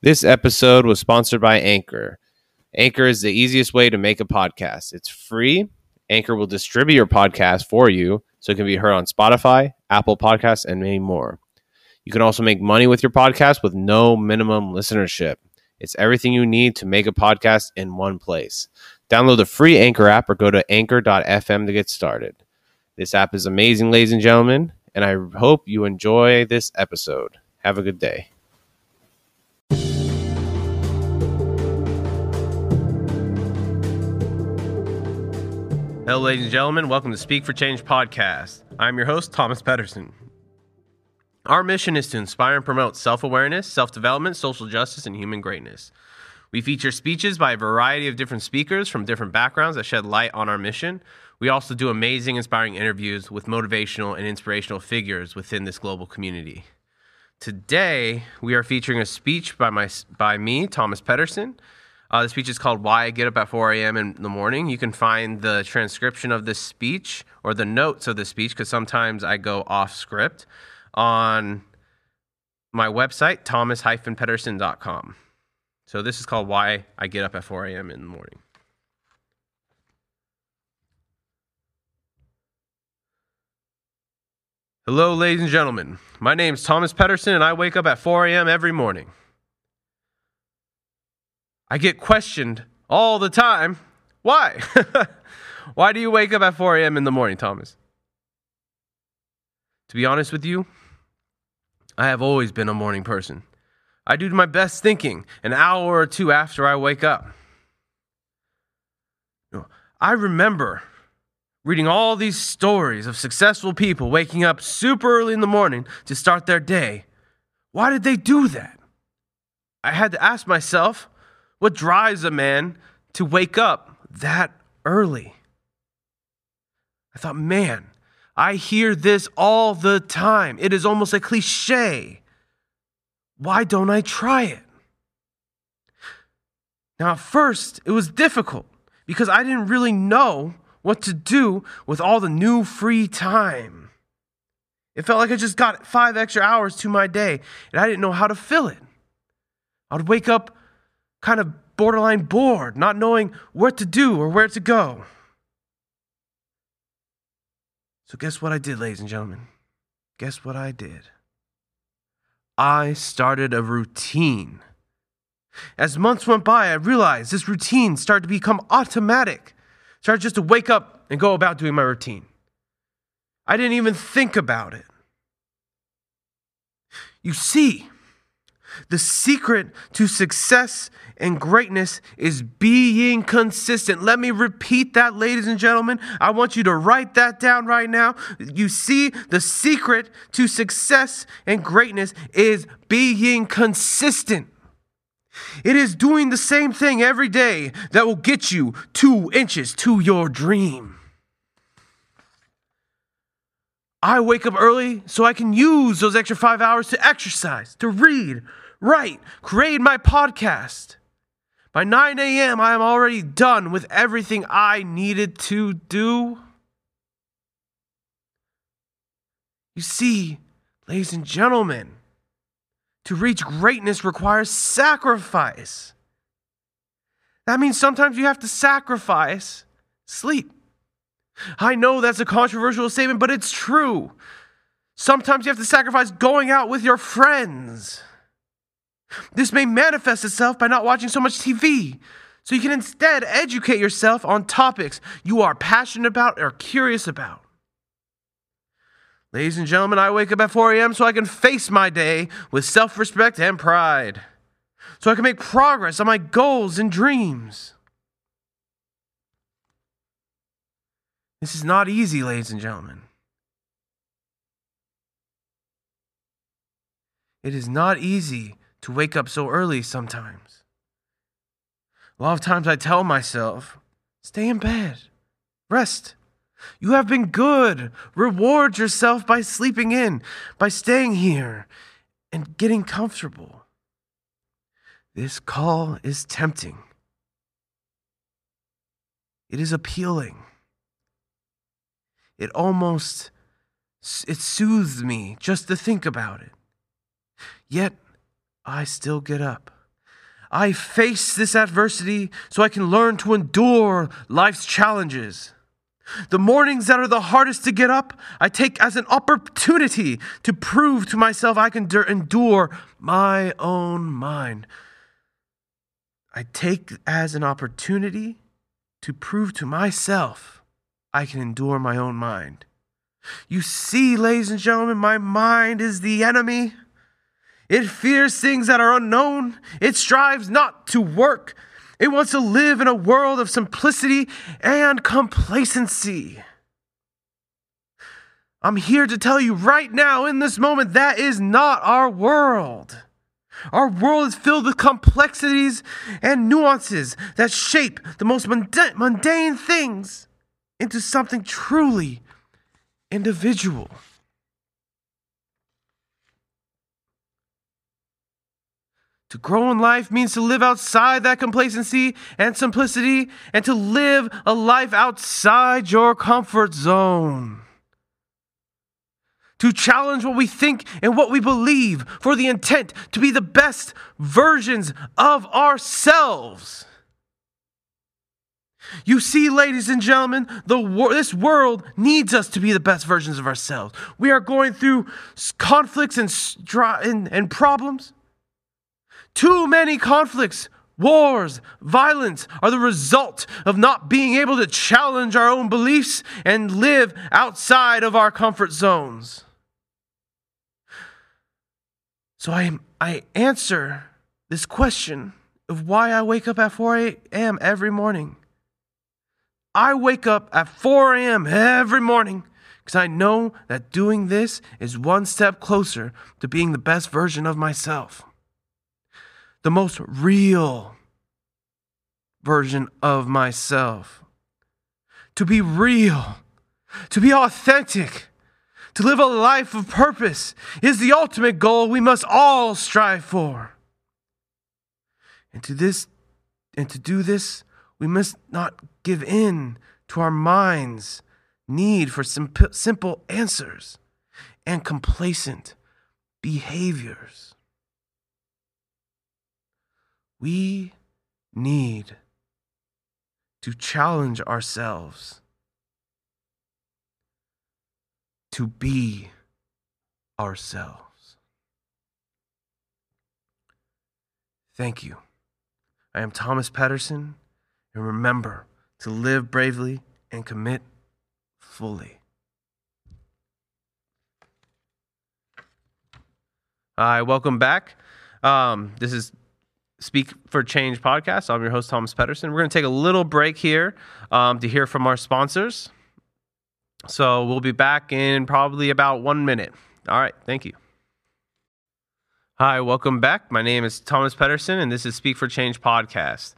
This episode was sponsored by Anchor. Anchor is the easiest way to make a podcast. It's free. Anchor will distribute your podcast for you so it can be heard on Spotify, Apple Podcasts, and many more. You can also make money with your podcast with no minimum listenership. It's everything you need to make a podcast in one place. Download the free Anchor app or go to anchor.fm to get started. This app is amazing, ladies and gentlemen, and I hope you enjoy this episode. Have a good day. Hello, ladies and gentlemen. Welcome to Speak for Change podcast. I'm your host, Thomas Pedersen. Our mission is to inspire and promote self awareness, self development, social justice, and human greatness. We feature speeches by a variety of different speakers from different backgrounds that shed light on our mission. We also do amazing, inspiring interviews with motivational and inspirational figures within this global community. Today, we are featuring a speech by, my, by me, Thomas Pedersen. Uh, the speech is called Why I Get Up at 4 a.m. in the Morning. You can find the transcription of this speech or the notes of the speech, because sometimes I go off script, on my website, thomas-pedersen.com. So this is called Why I Get Up at 4 a.m. in the Morning. Hello, ladies and gentlemen. My name is Thomas Pedersen, and I wake up at 4 a.m. every morning. I get questioned all the time. Why? Why do you wake up at 4 a.m. in the morning, Thomas? To be honest with you, I have always been a morning person. I do my best thinking an hour or two after I wake up. I remember reading all these stories of successful people waking up super early in the morning to start their day. Why did they do that? I had to ask myself, what drives a man to wake up that early? I thought, man, I hear this all the time. It is almost a cliche. Why don't I try it? Now, at first, it was difficult because I didn't really know what to do with all the new free time. It felt like I just got five extra hours to my day and I didn't know how to fill it. I'd wake up kind of borderline bored, not knowing what to do or where to go. So, guess what I did, ladies and gentlemen? Guess what I did? I started a routine. As months went by, I realized this routine started to become automatic. Started just to wake up and go about doing my routine. I didn't even think about it. You see, the secret to success and greatness is being consistent. Let me repeat that, ladies and gentlemen. I want you to write that down right now. You see, the secret to success and greatness is being consistent. It is doing the same thing every day that will get you two inches to your dream. I wake up early so I can use those extra five hours to exercise, to read, write, create my podcast. By 9 a.m., I am already done with everything I needed to do. You see, ladies and gentlemen, to reach greatness requires sacrifice. That means sometimes you have to sacrifice sleep. I know that's a controversial statement, but it's true. Sometimes you have to sacrifice going out with your friends. This may manifest itself by not watching so much TV. So you can instead educate yourself on topics you are passionate about or curious about. Ladies and gentlemen, I wake up at 4 a.m. so I can face my day with self respect and pride. So I can make progress on my goals and dreams. This is not easy, ladies and gentlemen. It is not easy to wake up so early sometimes. A lot of times I tell myself, stay in bed, rest. You have been good. Reward yourself by sleeping in, by staying here and getting comfortable. This call is tempting. It is appealing. It almost it soothes me just to think about it. Yet I still get up. I face this adversity so I can learn to endure life's challenges. The mornings that are the hardest to get up, I take as an opportunity to prove to myself I can endure my own mind. I take as an opportunity to prove to myself I can endure my own mind. You see, ladies and gentlemen, my mind is the enemy. It fears things that are unknown. It strives not to work. It wants to live in a world of simplicity and complacency. I'm here to tell you right now, in this moment, that is not our world. Our world is filled with complexities and nuances that shape the most mundane things into something truly individual. To grow in life means to live outside that complacency and simplicity and to live a life outside your comfort zone. To challenge what we think and what we believe for the intent to be the best versions of ourselves. You see, ladies and gentlemen, the wor- this world needs us to be the best versions of ourselves. We are going through conflicts and, stri- and, and problems. Too many conflicts, wars, violence are the result of not being able to challenge our own beliefs and live outside of our comfort zones. So I, I answer this question of why I wake up at 4 a.m. every morning. I wake up at 4 a.m. every morning because I know that doing this is one step closer to being the best version of myself the most real version of myself. To be real, to be authentic, to live a life of purpose is the ultimate goal we must all strive for. And to this and to do this, we must not give in to our minds' need for simple answers and complacent behaviors. We need to challenge ourselves to be ourselves. Thank you. I am Thomas Pedersen, and remember to live bravely and commit fully. Hi, welcome back. Um, this is Speak for Change podcast. I'm your host, Thomas Pedersen. We're going to take a little break here um, to hear from our sponsors. So we'll be back in probably about one minute. All right. Thank you. Hi, welcome back. My name is Thomas Pedersen, and this is Speak for Change podcast.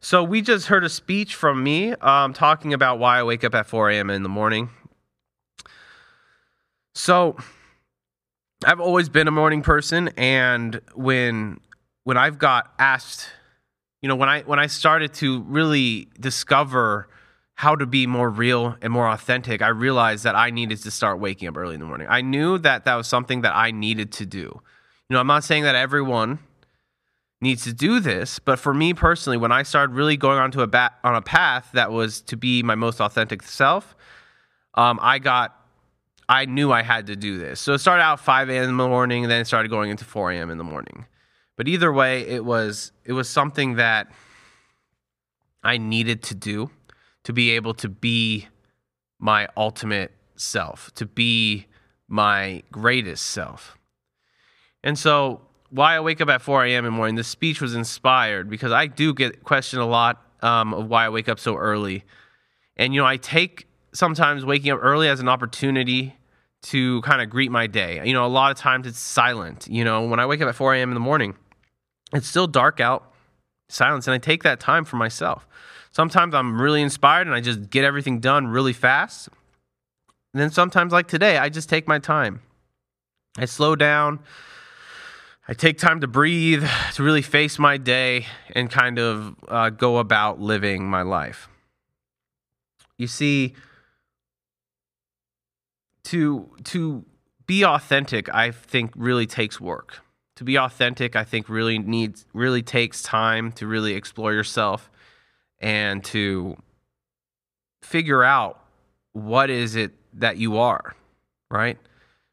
So we just heard a speech from me um, talking about why I wake up at 4 a.m. in the morning. So I've always been a morning person, and when when I've got asked, you know, when I when I started to really discover how to be more real and more authentic, I realized that I needed to start waking up early in the morning. I knew that that was something that I needed to do. You know, I'm not saying that everyone needs to do this, but for me personally, when I started really going onto a bat, on a path that was to be my most authentic self, um, I got I knew I had to do this. So it started out 5 a.m. in the morning, and then it started going into 4 a.m. in the morning. But either way, it was it was something that I needed to do to be able to be my ultimate self, to be my greatest self. And so, why I wake up at 4 a.m. in the morning, this speech was inspired because I do get questioned a lot um, of why I wake up so early. And, you know, I take sometimes waking up early as an opportunity to kind of greet my day. You know, a lot of times it's silent. You know, when I wake up at 4 a.m. in the morning, it's still dark out, silence, and I take that time for myself. Sometimes I'm really inspired and I just get everything done really fast. And then sometimes, like today, I just take my time. I slow down. I take time to breathe, to really face my day and kind of uh, go about living my life. You see, to to be authentic, I think really takes work To be authentic, I think really needs really takes time to really explore yourself and to figure out what is it that you are, right?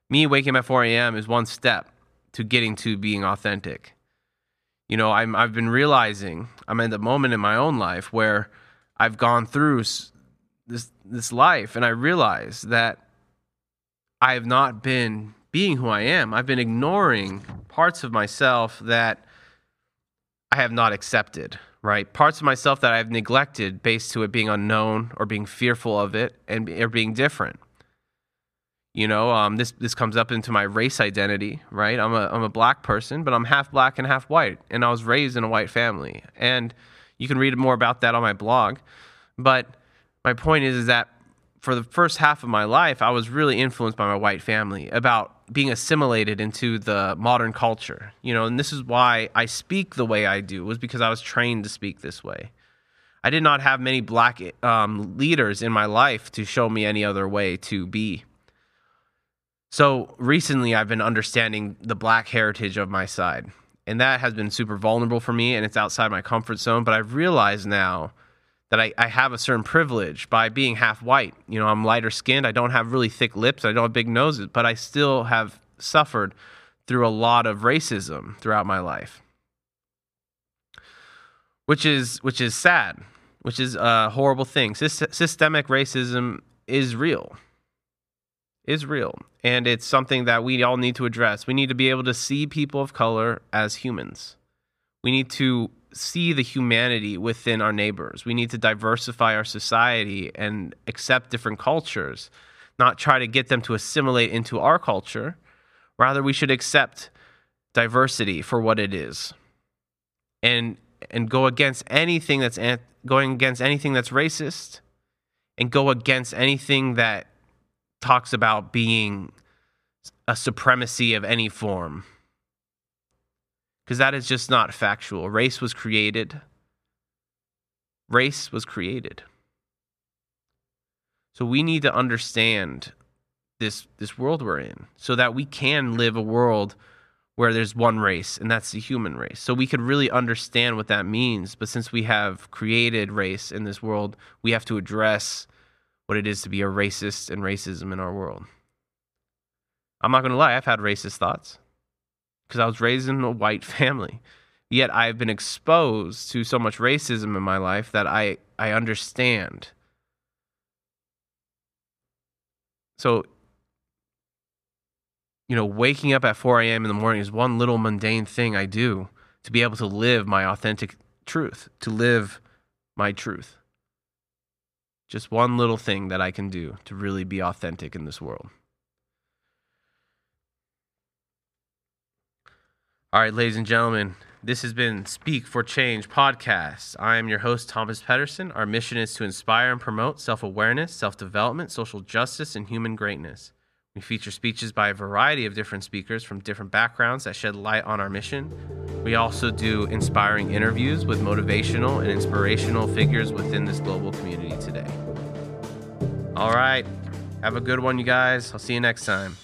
Me waking up at 4 a.m. is one step to getting to being authentic. You know, I'm, I've been realizing I'm at the moment in my own life where I've gone through this this life, and I realize that I have not been being who I am. I've been ignoring parts of myself that I have not accepted, right? Parts of myself that I've neglected based to it being unknown or being fearful of it and or being different. You know, um, this this comes up into my race identity, right? I'm a I'm a black person, but I'm half black and half white, and I was raised in a white family. And you can read more about that on my blog. But my point is, is that for the first half of my life, I was really influenced by my white family about being assimilated into the modern culture. You know, and this is why I speak the way I do was because I was trained to speak this way. I did not have many black um, leaders in my life to show me any other way to be. So recently, I've been understanding the black heritage of my side, and that has been super vulnerable for me, and it's outside my comfort zone. But I've realized now that I, I have a certain privilege by being half white. You know, I'm lighter skinned. I don't have really thick lips. I don't have big noses, but I still have suffered through a lot of racism throughout my life, which is which is sad, which is a horrible thing. systemic racism is real is real and it's something that we all need to address. We need to be able to see people of color as humans. We need to see the humanity within our neighbors. We need to diversify our society and accept different cultures, not try to get them to assimilate into our culture. Rather, we should accept diversity for what it is. And and go against anything that's going against anything that's racist and go against anything that talks about being a supremacy of any form. Because that is just not factual. Race was created. Race was created. So we need to understand this this world we're in so that we can live a world where there's one race and that's the human race. So we could really understand what that means, but since we have created race in this world, we have to address what it is to be a racist and racism in our world. I'm not going to lie, I've had racist thoughts because I was raised in a white family. Yet I've been exposed to so much racism in my life that I, I understand. So, you know, waking up at 4 a.m. in the morning is one little mundane thing I do to be able to live my authentic truth, to live my truth. Just one little thing that I can do to really be authentic in this world. All right, ladies and gentlemen, this has been Speak for Change podcast. I am your host, Thomas Pedersen. Our mission is to inspire and promote self awareness, self development, social justice, and human greatness. We feature speeches by a variety of different speakers from different backgrounds that shed light on our mission. We also do inspiring interviews with motivational and inspirational figures within this global community today. All right. Have a good one, you guys. I'll see you next time.